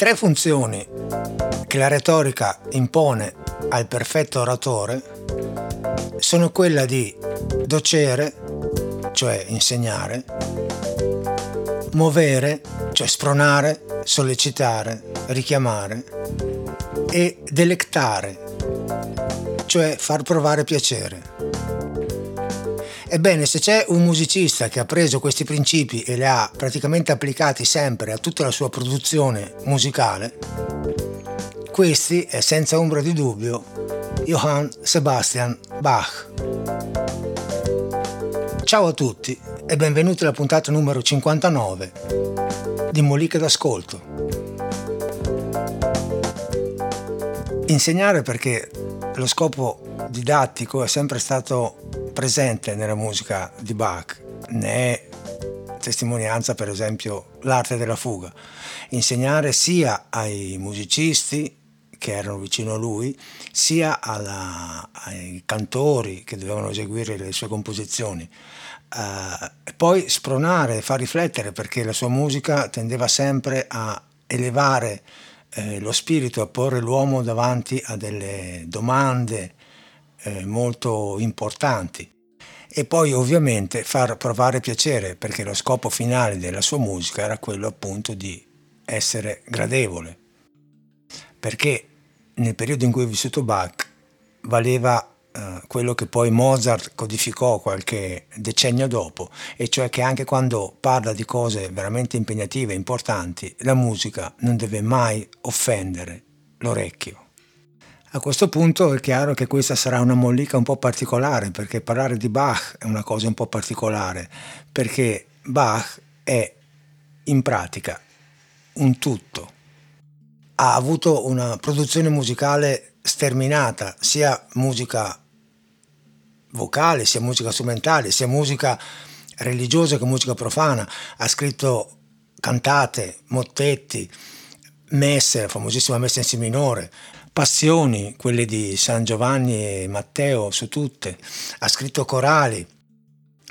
Tre funzioni che la retorica impone al perfetto oratore sono quella di docere, cioè insegnare, muovere, cioè spronare, sollecitare, richiamare e delectare, cioè far provare piacere. Ebbene, se c'è un musicista che ha preso questi principi e li ha praticamente applicati sempre a tutta la sua produzione musicale, questi è senza ombra di dubbio Johann Sebastian Bach. Ciao a tutti e benvenuti alla puntata numero 59 di Moliche d'Ascolto. Insegnare perché lo scopo didattico è sempre stato presente nella musica di Bach, ne è testimonianza per esempio l'arte della fuga. Insegnare sia ai musicisti che erano vicino a lui, sia alla, ai cantori che dovevano eseguire le sue composizioni. Uh, poi spronare, far riflettere perché la sua musica tendeva sempre a elevare eh, lo spirito, a porre l'uomo davanti a delle domande eh, molto importanti. E poi ovviamente far provare piacere perché lo scopo finale della sua musica era quello appunto di essere gradevole. Perché nel periodo in cui è vissuto Bach valeva eh, quello che poi Mozart codificò qualche decennio dopo e cioè che anche quando parla di cose veramente impegnative e importanti la musica non deve mai offendere l'orecchio a questo punto è chiaro che questa sarà una mollica un po' particolare, perché parlare di Bach è una cosa un po' particolare, perché Bach è in pratica un tutto. Ha avuto una produzione musicale sterminata, sia musica vocale, sia musica strumentale, sia musica religiosa che musica profana. Ha scritto cantate, mottetti, messe, la famosissima messa in si minore, passioni, quelle di San Giovanni e Matteo su tutte, ha scritto corali,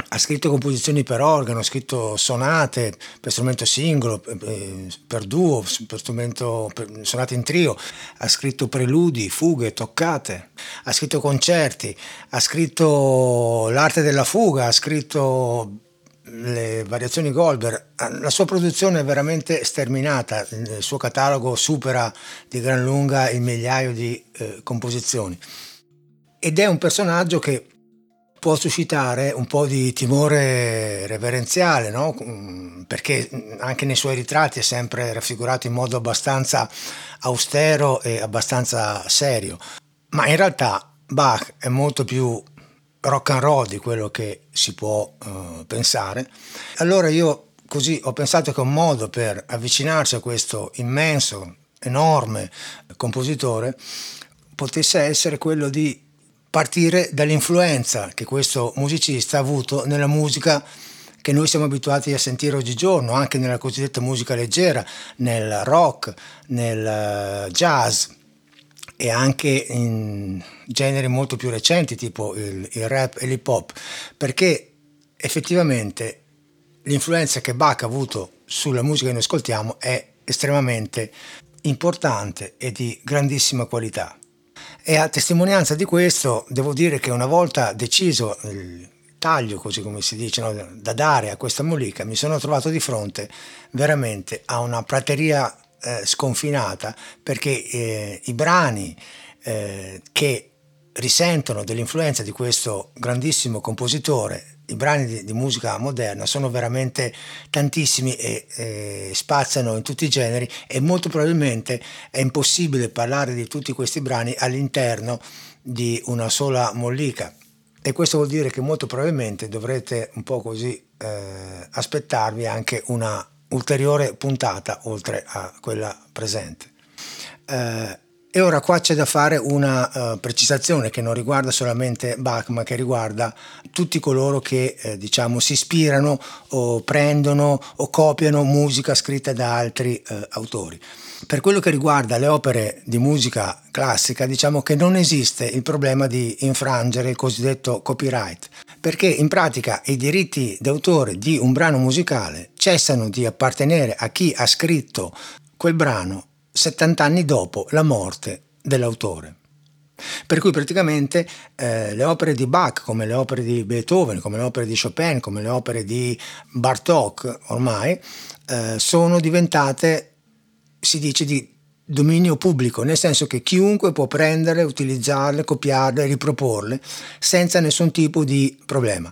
ha scritto composizioni per organo, ha scritto sonate per strumento singolo, eh, per duo, per strumento per sonate in trio, ha scritto preludi, fughe, toccate, ha scritto concerti, ha scritto l'arte della fuga, ha scritto le variazioni Goldberg, la sua produzione è veramente sterminata, il suo catalogo supera di gran lunga il migliaio di eh, composizioni ed è un personaggio che può suscitare un po' di timore reverenziale, no? Perché anche nei suoi ritratti è sempre raffigurato in modo abbastanza austero e abbastanza serio, ma in realtà Bach è molto più rock and roll di quello che si può uh, pensare. Allora io così ho pensato che un modo per avvicinarsi a questo immenso, enorme compositore potesse essere quello di partire dall'influenza che questo musicista ha avuto nella musica che noi siamo abituati a sentire oggigiorno, anche nella cosiddetta musica leggera, nel rock, nel eh, jazz, e anche in generi molto più recenti tipo il, il rap e l'hip hop, perché effettivamente l'influenza che Bach ha avuto sulla musica che noi ascoltiamo è estremamente importante e di grandissima qualità. E a testimonianza di questo devo dire che una volta deciso il taglio, così come si dice, no, da dare a questa mollica, mi sono trovato di fronte veramente a una prateria eh, sconfinata perché eh, i brani eh, che risentono dell'influenza di questo grandissimo compositore, i brani di, di musica moderna sono veramente tantissimi e eh, spaziano in tutti i generi e molto probabilmente è impossibile parlare di tutti questi brani all'interno di una sola mollica. E questo vuol dire che molto probabilmente dovrete un po' così eh, aspettarvi anche una ulteriore puntata oltre a quella presente. Eh, e ora qua c'è da fare una uh, precisazione che non riguarda solamente Bach, ma che riguarda tutti coloro che eh, diciamo si ispirano o prendono o copiano musica scritta da altri eh, autori. Per quello che riguarda le opere di musica classica, diciamo che non esiste il problema di infrangere il cosiddetto copyright, perché in pratica i diritti d'autore di un brano musicale cessano di appartenere a chi ha scritto quel brano 70 anni dopo la morte dell'autore. Per cui praticamente eh, le opere di Bach, come le opere di Beethoven, come le opere di Chopin, come le opere di Bartok ormai, eh, sono diventate, si dice, di dominio pubblico, nel senso che chiunque può prenderle, utilizzarle, copiarle, riproporle senza nessun tipo di problema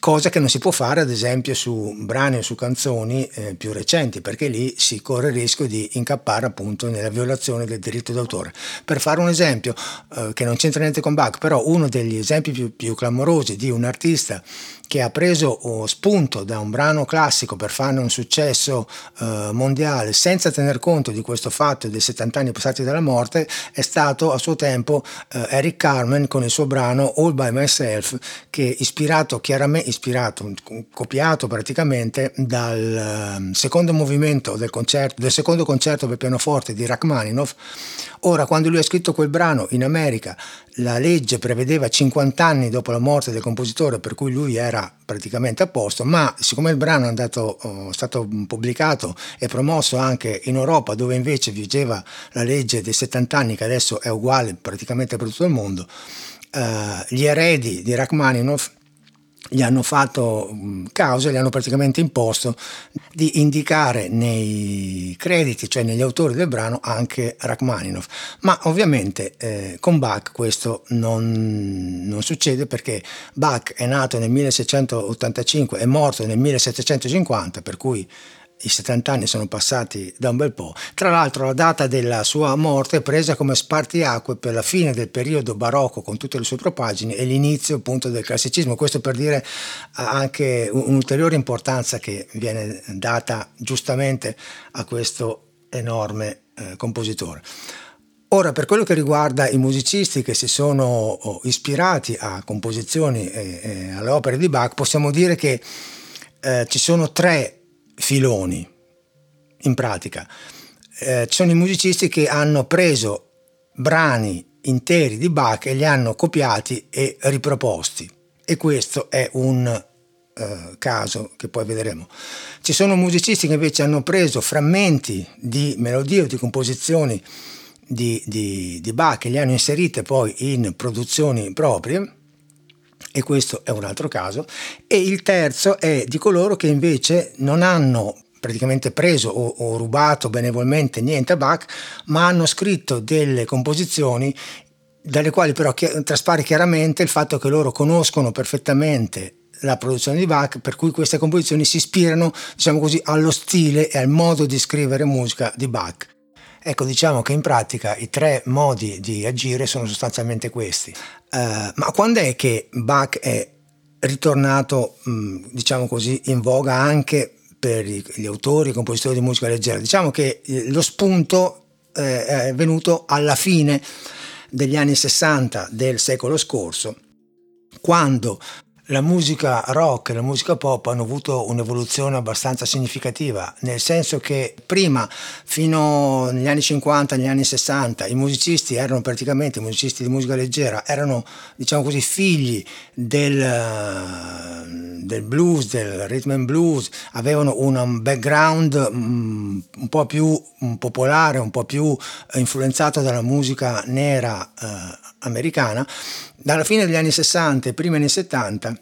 cosa che non si può fare ad esempio su brani o su canzoni eh, più recenti perché lì si corre il rischio di incappare appunto nella violazione del diritto d'autore. Per fare un esempio eh, che non c'entra niente con Bach, però uno degli esempi più, più clamorosi di un artista che ha preso spunto da un brano classico per farne un successo eh, mondiale senza tener conto di questo fatto dei 70 anni passati dalla morte è stato a suo tempo eh, Eric Carmen con il suo brano All by Myself che ispirato chiaramente ispirato copiato praticamente dal eh, secondo movimento del concerto del secondo concerto per pianoforte di Rachmaninoff. Ora quando lui ha scritto quel brano in America la legge prevedeva 50 anni dopo la morte del compositore per cui lui era praticamente a posto, ma siccome il brano è andato, oh, stato pubblicato e promosso anche in Europa, dove invece vigeva la legge dei 70 anni, che adesso è uguale praticamente per tutto il mondo, eh, gli eredi di Rachmaninoff gli hanno fatto causa, gli hanno praticamente imposto di indicare nei crediti, cioè negli autori del brano, anche Rachmaninoff. Ma ovviamente eh, con Bach questo non, non, succede perché Bach è nato nel 1685 e morto nel 1750, per cui i 70 anni sono passati da un bel po'. Tra l'altro la data della sua morte è presa come spartiacque per la fine del periodo barocco con tutte le sue propagini e l'inizio appunto del classicismo. Questo per dire anche un'ulteriore importanza che viene data giustamente a questo enorme eh, compositore. Ora, per quello che riguarda i musicisti che si sono oh, ispirati a composizioni e, e alle opere di Bach, possiamo dire che eh, ci sono tre filoni, in pratica. Eh, ci sono i musicisti che hanno preso brani interi di Bach e li hanno copiati e riproposti e questo è un eh, caso che poi vedremo. Ci sono musicisti che invece hanno preso frammenti di melodie o di composizioni di, di, di Bach e li hanno inserite poi in produzioni proprie e questo è un altro caso, e il terzo è di coloro che invece non hanno praticamente preso o, o rubato benevolmente niente a Bach, ma hanno scritto delle composizioni dalle quali però chi- traspare chiaramente il fatto che loro conoscono perfettamente la produzione di Bach, per cui queste composizioni si ispirano, diciamo così, allo stile e al modo di scrivere musica di Bach. Ecco, diciamo che in pratica i tre modi di agire sono sostanzialmente questi. Uh, ma quando è che Bach è ritornato, mh, diciamo così, in voga anche per gli autori, i compositori di musica leggera? Diciamo che eh, lo spunto eh, è venuto alla fine degli anni 60 del secolo scorso, quando la musica rock e la musica pop hanno avuto un'evoluzione abbastanza significativa, nel senso che prima, fino agli anni 50, agli anni 60, i musicisti erano praticamente, i musicisti di musica leggera, erano diciamo così figli del, del blues, del rhythm and blues, avevano un background mm, un po' più popolare, un po' più influenzato dalla musica nera eh, americana dalla fine degli anni 60 e primi anni 70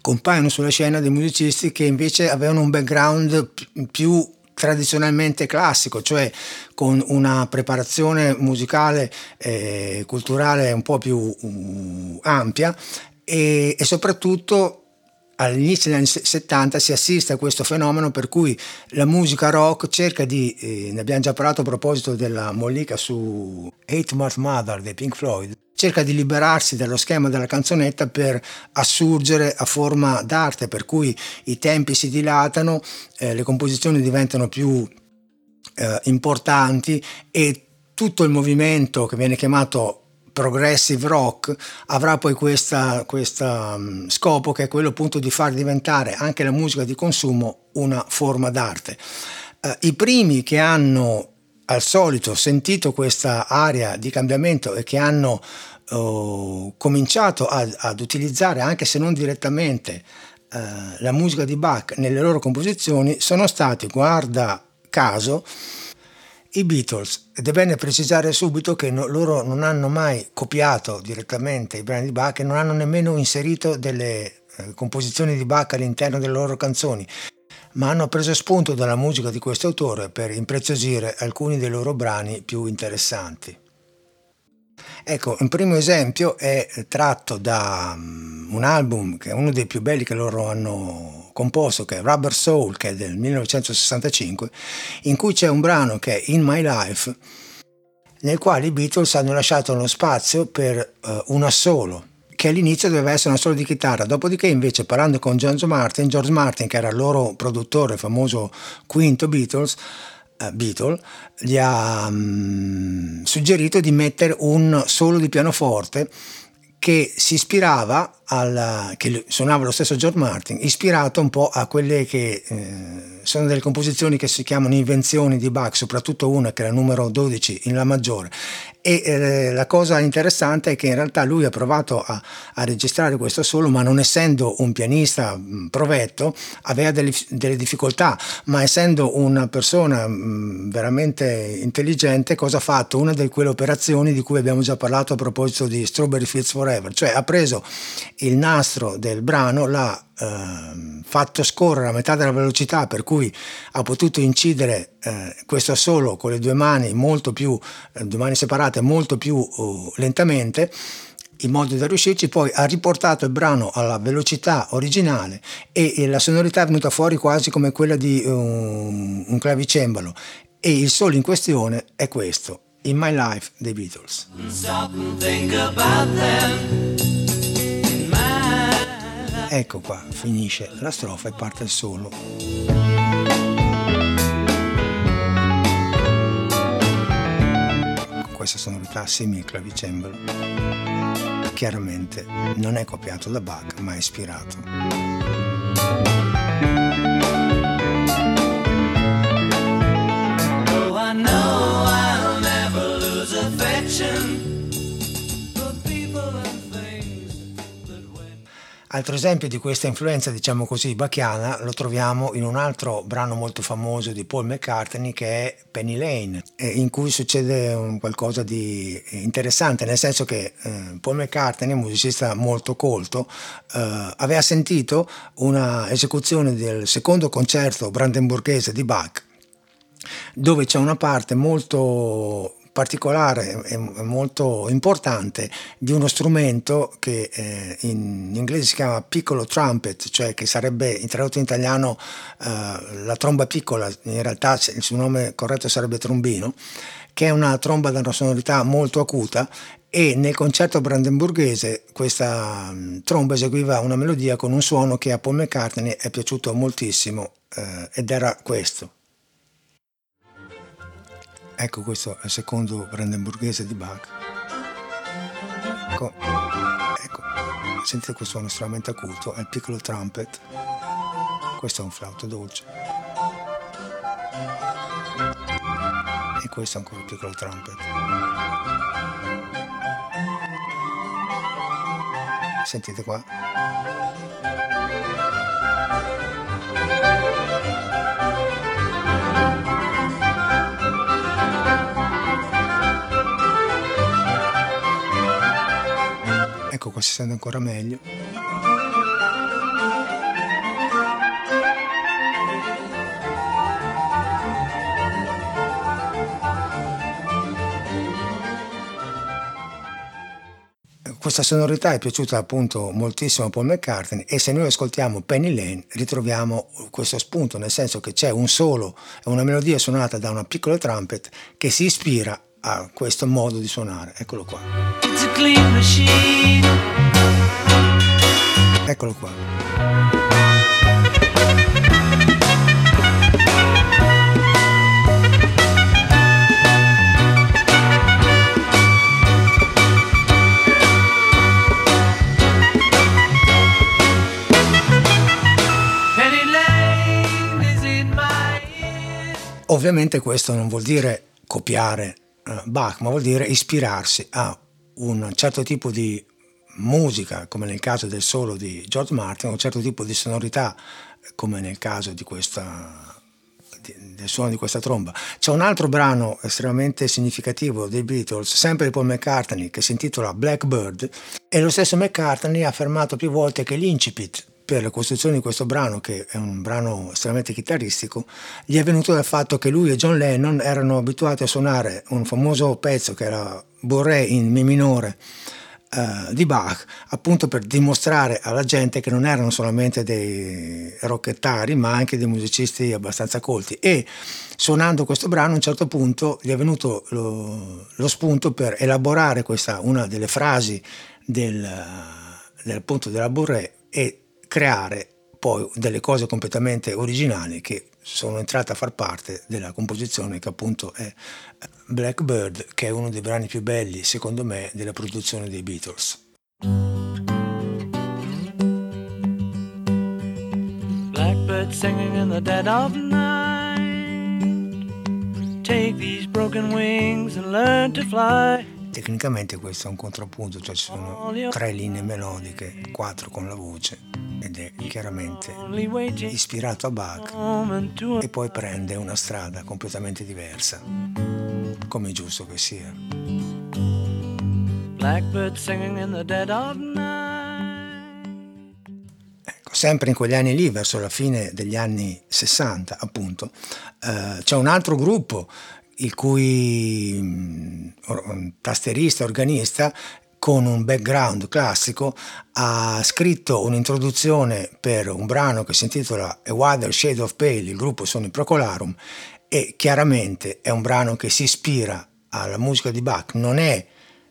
compaiono sulla scena dei musicisti che invece avevano un background più tradizionalmente classico, cioè con una preparazione musicale e culturale un po' più uh, ampia e, e soprattutto all'inizio degli anni 70 si assiste a questo fenomeno per cui la musica rock cerca di, eh, ne abbiamo già parlato a proposito della mollica su Hate Month Mother dei Pink Floyd, cerca di liberarsi dallo schema della canzonetta per assurgere a forma d'arte, per cui i tempi si dilatano, eh, le composizioni diventano più eh, importanti e tutto il movimento che viene chiamato progressive rock avrà poi questo um, scopo che è quello appunto di far diventare anche la musica di consumo una forma d'arte. Uh, I primi che hanno al solito sentito questa area di cambiamento e che hanno uh, cominciato ad, ad, utilizzare anche se non direttamente uh, la musica di Bach nelle loro composizioni sono stati, guarda caso, I Beatles, ed è bene precisare subito che no, loro non hanno mai copiato direttamente i brani di Bach e non hanno nemmeno inserito delle eh, composizioni di Bach all'interno delle loro canzoni, ma hanno preso spunto dalla musica di questo autore per impreziosire alcuni dei loro brani più interessanti. Ecco, un primo esempio è tratto da um, un album che è uno dei più belli che loro hanno composto, che è Rubber Soul, che è del 1965, in cui c'è un brano che è In My Life, nel quale i Beatles hanno lasciato uno spazio per uh, un assolo, che all'inizio doveva essere un assolo di chitarra, dopodiché invece parlando con George Martin, George Martin che era il loro produttore, famoso quinto Beatles, uh, Beatle gli ha um, suggerito di mettere un solo di pianoforte che si ispirava al, che suonava lo stesso George Martin, ispirato un po' a quelle che eh, sono delle composizioni che si chiamano invenzioni di Bach, soprattutto una che era numero 12 in La maggiore. E eh, la cosa interessante è che in realtà lui ha provato a, a, registrare questo solo, ma non essendo un pianista mh, provetto, aveva delle, delle, difficoltà, ma essendo una persona mh, veramente intelligente, cosa ha fatto? Una di quelle operazioni di cui abbiamo già parlato a proposito di Strawberry Fields Forever, cioè ha preso il nastro del brano, l'ha eh, fatto scorrere a metà della velocità per cui ha potuto incidere eh, questo assolo con le due mani molto più, eh, due mani separate molto più uh, lentamente in modo da riuscirci, poi ha riportato il brano alla velocità originale e, e la sonorità è venuta fuori quasi come quella di un, un clavicembalo. E il solo in questione è questo, In My Life dei Beatles. Ecco qua, finisce la strofa e parte il solo. Con questa sonorità semi-clavicembalo. Chiaramente non è copiato da Bach, ma è ispirato. Oh, affection Altro esempio di questa influenza, diciamo così, bachiana lo troviamo in un altro brano molto famoso di Paul McCartney che è Penny Lane, in cui succede qualcosa di interessante, nel senso che eh, Paul McCartney, musicista molto colto, eh, aveva sentito una esecuzione del secondo concerto brandenburghese di Bach dove c'è una parte molto particolare e molto importante di uno strumento che eh, in inglese si chiama piccolo trumpet, cioè che sarebbe tradotto in italiano eh, la tromba piccola, in realtà il suo nome corretto sarebbe trombino, che è una tromba da una sonorità molto acuta e nel concerto brandenburghese questa um, tromba eseguiva una melodia con un suono che a Paul McCartney è piaciuto moltissimo eh, ed era questo. Ecco questo è il secondo brandenburghese di Bach. Ecco, ecco, sentite questo suono estremamente acuto, è il piccolo trumpet. Questo è un flauto dolce. E questo è ancora il piccolo trumpet. Sentite qua. Ecco qua si sente ancora meglio. Questa sonorità è piaciuta appunto moltissimo a Paul McCartney e se noi ascoltiamo Penny Lane ritroviamo questo spunto, nel senso che c'è un solo e una melodia suonata da una piccola trumpet che si ispira a questo modo di suonare. Eccolo qua. Eccolo qua. Ovviamente questo non vuol dire copiare Bach, ma vuol dire ispirarsi a un certo tipo di musica, come nel caso del solo di George Martin, un certo tipo di sonorità, come nel caso questa del suono di questa tromba. C'è un altro brano estremamente significativo dei Beatles, sempre di Paul McCartney, che si intitola Blackbird, e lo stesso McCartney ha affermato più volte che l'incipit per la costruzione di questo brano, che è un brano estremamente chitarristico, gli è venuto dal fatto che lui e John Lennon erano abituati a suonare un famoso pezzo che era Borré in Mi minore eh, di Bach, appunto per dimostrare alla gente che non erano solamente dei rocchettari, ma anche dei musicisti abbastanza colti. E suonando questo brano a un certo punto gli è venuto lo, lo spunto per elaborare questa, una delle frasi del, del, appunto della Borré e creare poi delle cose completamente originali che sono entrate a far parte della composizione che appunto è Blackbird, che è uno dei brani più belli, secondo me, della produzione dei Beatles. Blackbird singing in the dead of night. Take these broken wings and learn to fly. Tecnicamente questo è un contrappunto, cioè ci sono tre linee melodiche, quattro con la voce chiaramente ispirato a Bach e poi prende una strada completamente diversa, come è giusto che sia. Ecco, sempre in quegli anni lì, verso la fine degli anni 60 appunto, eh, c'è un altro gruppo il cui um, tasterista, organista, con un background classico, ha scritto un'introduzione per un brano che si intitola A Wider Shade of Pale, il gruppo sono i Procolarum, e chiaramente è un brano che si ispira alla musica di Bach, non è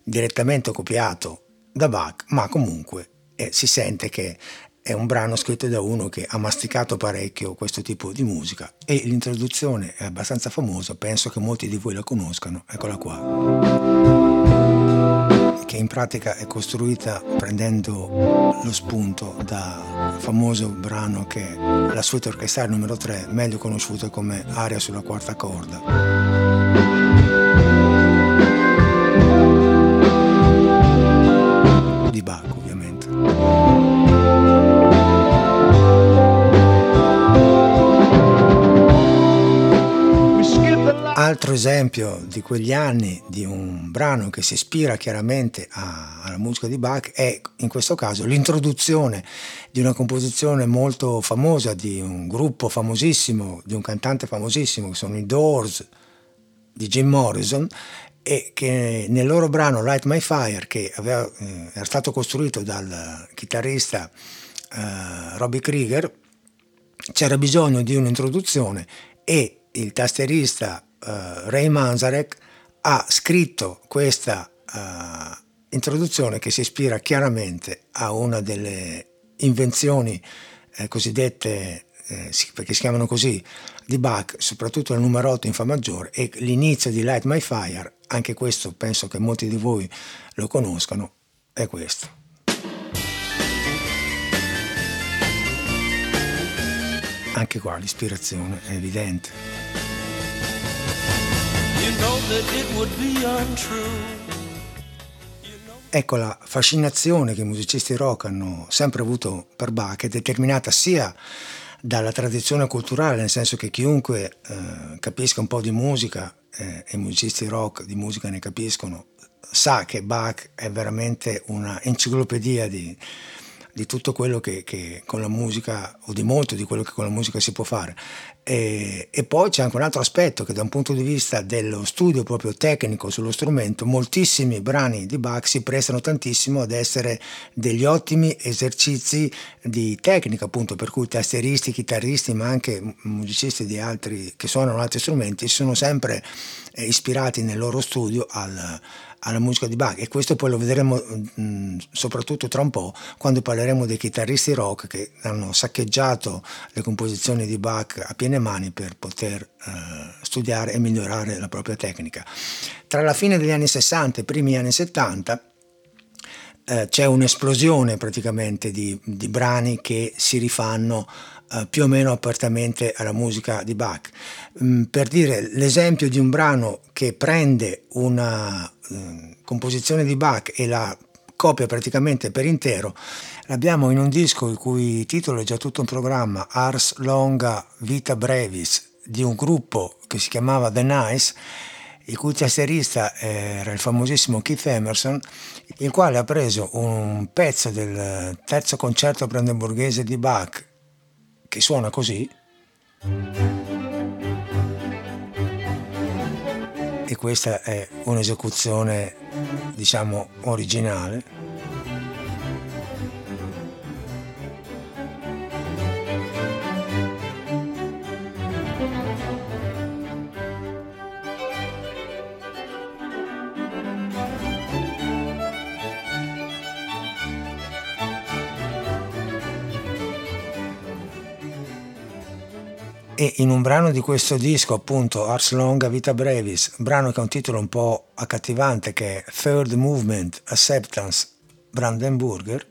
direttamente copiato da Bach, ma comunque eh, si sente che è un brano scritto da uno che ha masticato parecchio questo tipo di musica. E l'introduzione è abbastanza famosa, penso che molti di voi la conoscano, eccola qua, che in pratica è costruita prendendo lo spunto dal famoso brano che è la suite orchestrale numero 3, meglio conosciuto come Aria sulla quarta corda. Altro esempio di quegli anni di un brano che si ispira chiaramente a, alla musica di Bach è in questo caso l'introduzione di una composizione molto famosa di un gruppo famosissimo, di un cantante famosissimo che sono i Doors di Jim Morrison e che nel loro brano Light My Fire che aveva, eh, era stato costruito dal chitarrista eh, Robbie Krieger c'era bisogno di un'introduzione e il tastierista uh, Ray Manzarek ha scritto questa uh, introduzione che si ispira chiaramente a una delle invenzioni eh, cosiddette, eh, perché si chiamano così, di Bach, soprattutto il numero 8 in Fa maggiore e l'inizio di Light My Fire, anche questo penso che molti di voi lo conoscano, è questo. Anche qua l'ispirazione è evidente. Ecco la fascinazione che i musicisti rock hanno sempre avuto per Bach è determinata sia dalla tradizione culturale, nel senso che chiunque eh, capisca un po' di musica, eh, e i musicisti rock di musica ne capiscono, sa che Bach è veramente una enciclopedia di, di tutto quello che, che, con la musica, o di molto di quello che con la musica si può fare. E, e, poi c'è anche un altro aspetto che da un punto di vista dello studio proprio tecnico sullo strumento, moltissimi brani di Bach si prestano tantissimo ad essere degli ottimi esercizi di tecnica, appunto, per cui tastieristi, chitarristi, ma anche musicisti di altri che suonano altri strumenti sono sempre eh, ispirati nel loro studio al, alla musica di Bach e questo poi lo vedremo mh, mm, soprattutto tra un po' quando parleremo dei chitarristi rock che hanno saccheggiato le composizioni di Bach a piene mani per poter eh, studiare e migliorare la propria tecnica. Tra la fine degli anni 60 e i primi anni 70 eh, c'è un'esplosione praticamente di, di, brani che si rifanno eh, più o meno apertamente alla musica di Bach. Mm, per dire l'esempio di un brano che prende una eh, composizione di Bach e la copia praticamente per intero, l'abbiamo in un disco il cui titolo è già tutto un programma, Ars Longa Vita Brevis, di un gruppo che si chiamava The Nice, il cui tastierista era il famosissimo Keith Emerson, il quale ha preso un pezzo del terzo concerto brandenburghese di Bach che suona così e questa è un'esecuzione diciamo originale e in un brano di questo disco appunto Ars Longa Vita Brevis brano che ha un titolo un po' accattivante che è Third Movement Acceptance Brandenburger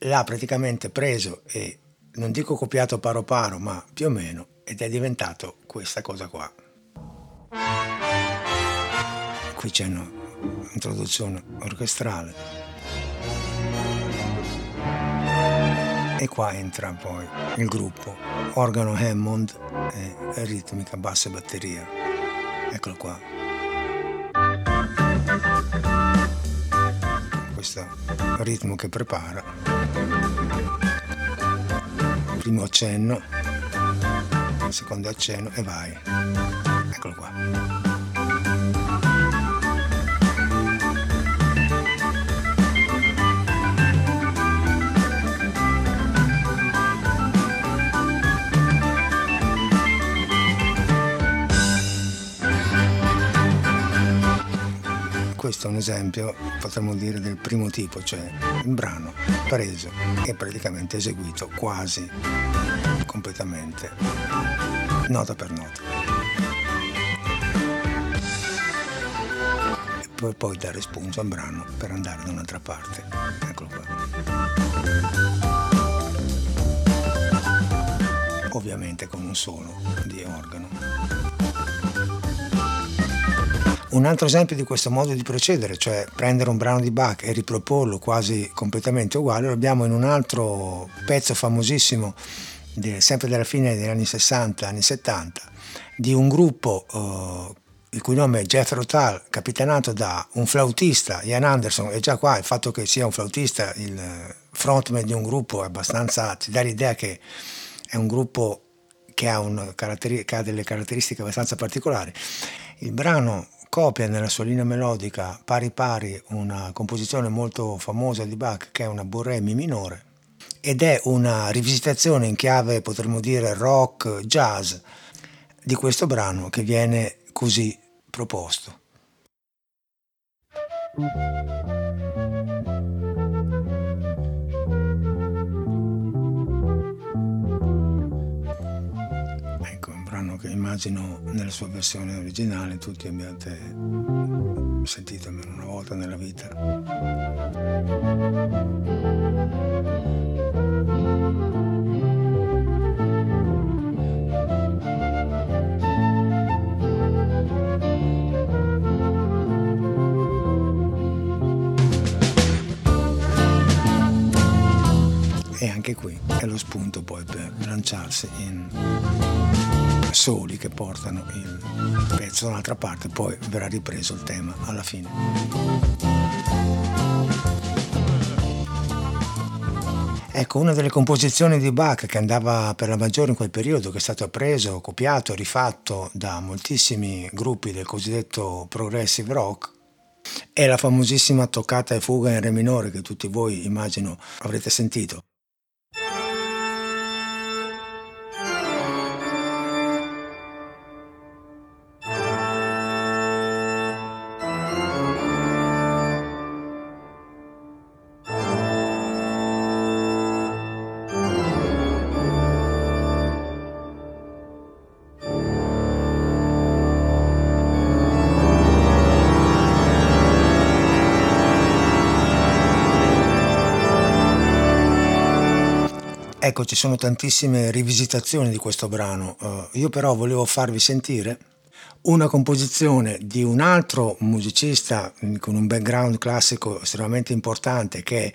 l'ha praticamente preso e non dico copiato paro paro ma più o meno ed è diventato questa cosa qua. Qui c'è un'introduzione orchestrale qua entra poi il gruppo organo Hammond e ritmica basso e batteria. Eccolo qua. Questo ritmo che prepara. Primo accenno secondo accenno e vai. Eccolo qua è un esempio, potremmo dire, del primo tipo, cioè un brano preso e praticamente eseguito quasi completamente, nota per nota. E poi, poi dare spunto al brano per andare da un'altra parte. Eccolo qua. Ovviamente con un solo di organo. Un altro esempio di questo modo di procedere, cioè prendere un brano di Bach e riproporlo quasi completamente uguale, lo abbiamo in un altro pezzo famosissimo, sempre della fine degli anni 60, anni 70, di un gruppo uh, il cui nome è Jethro Tull, capitanato da un flautista, Ian Anderson, e già qua il fatto che sia un flautista il frontman di un gruppo è abbastanza, ti dà l'idea che è un gruppo che ha, un, che ha delle caratteristiche abbastanza particolari. Il brano copia nella sua linea melodica pari pari una composizione molto famosa di Bach che è una Borremi minore ed è una rivisitazione in chiave potremmo dire rock, jazz di questo brano che viene così proposto. Che immagino nella sua versione originale tutti abbiate sentito almeno una volta nella vita. E anche qui è lo spunto poi per lanciarsi in soli che portano il pezzo da un'altra parte, poi verrà ripreso il tema alla fine. Ecco, una delle composizioni di Bach che andava per la maggiore in quel periodo, che è stato preso, copiato, rifatto da moltissimi gruppi del cosiddetto progressive rock, è la famosissima toccata e fuga in re minore che tutti voi immagino avrete sentito. Ecco, ci sono tantissime rivisitazioni di questo brano. Uh, io però volevo farvi sentire una composizione di un altro musicista mm, con un background classico estremamente importante che è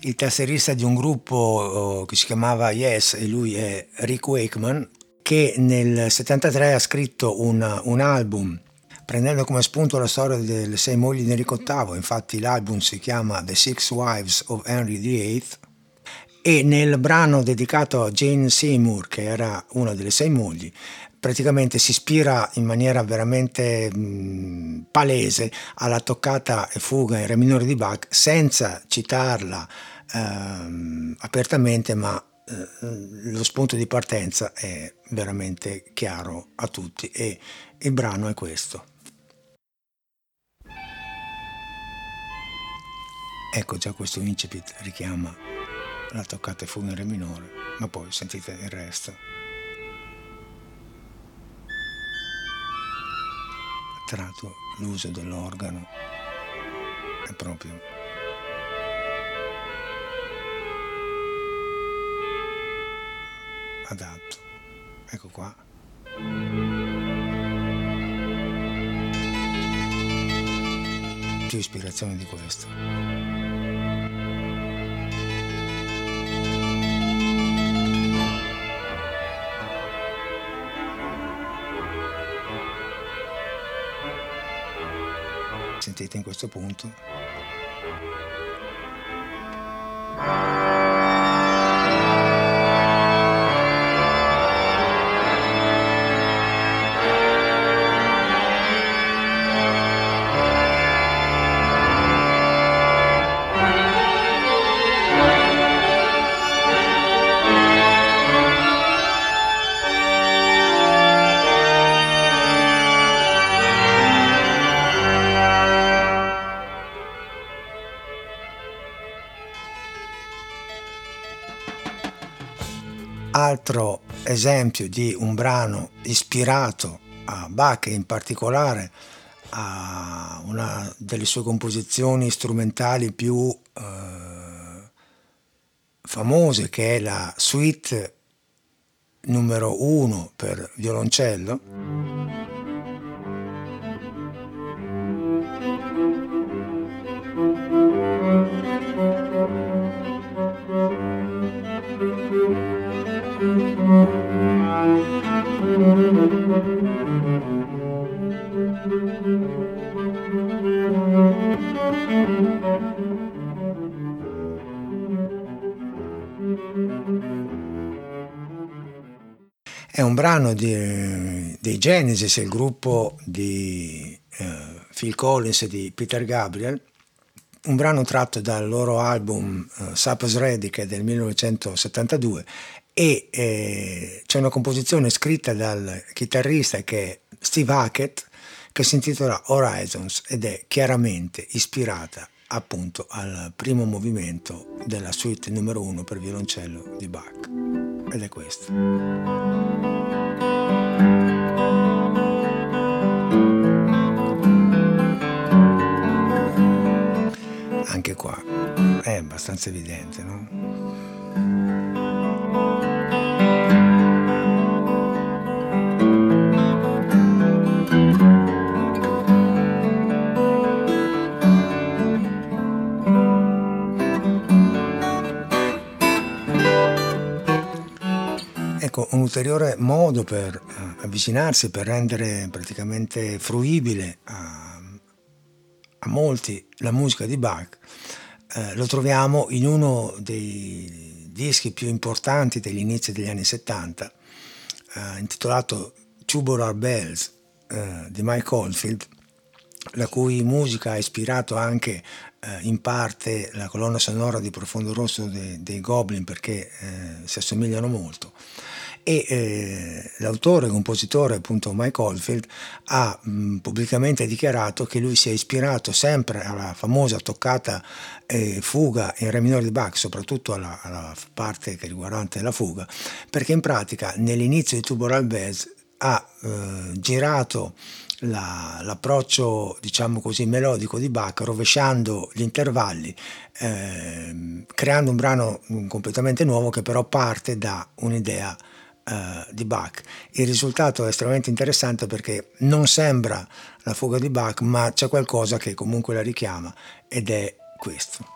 il tastierista di un gruppo uh, che si chiamava Yes e lui è Rick Wakeman che nel 73 ha scritto un, un album prendendo come spunto la storia delle sei mogli di Enrico VIII, infatti l'album si chiama The Six Wives of Henry VIII, e nel brano dedicato a Jane Seymour, che era una delle sei mogli, praticamente si ispira in maniera veramente mh, palese alla toccata e fuga in re minore di Bach senza citarla ehm, apertamente, ma eh, lo spunto di partenza è veramente chiaro a tutti e il brano è questo. Ecco già questo incipit richiama la toccata e fuga in re minore, ma poi sentite il resto. Tratto l'uso dell'organo è proprio adatto. Ecco qua. Più ispirazione di questo. Sentite in questo punto. Altro esempio di un brano ispirato a Bach e in particolare a una delle sue composizioni strumentali più eh, famose che è la suite numero uno per violoncello È un brano di, dei Genesis, il gruppo di eh, Phil Collins e di Peter Gabriel, un brano tratto dal loro album uh, Supper's Ready che è del 1972 e eh, c'è una composizione scritta dal chitarrista che è Steve Hackett che si intitola Horizons ed è chiaramente ispirata appunto al primo movimento della suite numero uno per violoncello di Bach ed è questo. Anche qua è abbastanza evidente, no? Ulteriore modo per eh, avvicinarsi, per rendere praticamente fruibile a, a molti la musica di Bach, eh, lo troviamo in uno dei dischi più importanti degli inizi degli anni 70, eh, intitolato Tubular Bells eh, di Mike Oldfield, la cui musica ha ispirato anche eh, in parte la colonna sonora di Profondo Rosso dei, dei Goblin perché eh, si assomigliano molto e eh, l'autore compositore appunto Mike Oldfield ha mh, pubblicamente dichiarato che lui si è ispirato sempre alla famosa toccata eh, fuga in re minore di Bach, soprattutto alla, alla parte riguardante la fuga, perché in pratica nell'inizio di Tubular Bells ha eh, girato la, l'approccio diciamo così melodico di Bach rovesciando gli intervalli eh, creando un brano completamente nuovo che però parte da un'idea uh, di Bach. Il risultato è estremamente interessante perché non sembra la fuga di Bach, ma c'è qualcosa che comunque la richiama ed è questo.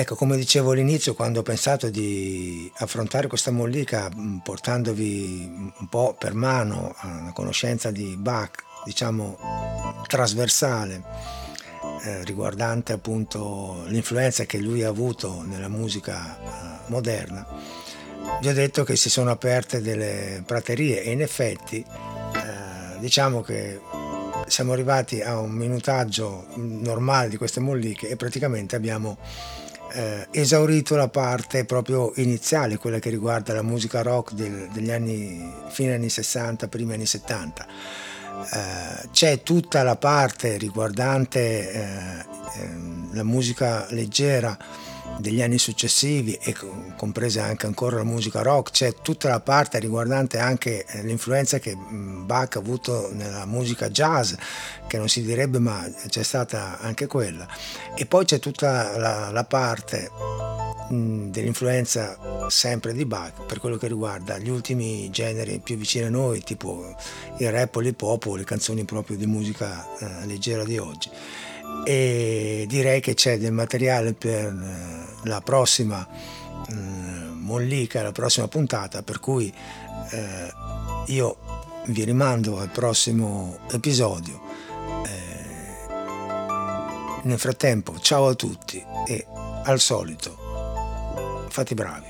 Ecco, come dicevo all'inizio, quando ho pensato di affrontare questa mollica mm, portandovi un po' per mano una conoscenza di Bach, diciamo trasversale, eh, riguardante appunto l'influenza che lui ha avuto nella musica eh, moderna, vi ho detto che si sono aperte delle praterie e in effetti eh, diciamo che siamo arrivati a un minutaggio normale di queste molliche e praticamente abbiamo eh, esaurito la parte proprio iniziale, quella che riguarda la musica rock del, degli anni fine anni 60, primi anni 70. Eh, c'è tutta la parte riguardante eh, ehm, la musica leggera degli anni successivi e compresa anche ancora la musica rock, c'è tutta la parte riguardante anche eh, l'influenza che Bach ha avuto nella musica jazz, che non si direbbe ma c'è stata anche quella. E poi c'è tutta la, la parte dell'influenza sempre di Bach per quello che riguarda gli ultimi generi più vicini a noi, tipo il rap l'hip hop le canzoni proprio di musica eh, leggera di oggi e direi che c'è del materiale per eh, la prossima eh, mollica, la prossima puntata, per cui eh, io vi rimando al prossimo episodio. Eh, nel frattempo, ciao a tutti e al solito, fate bravi.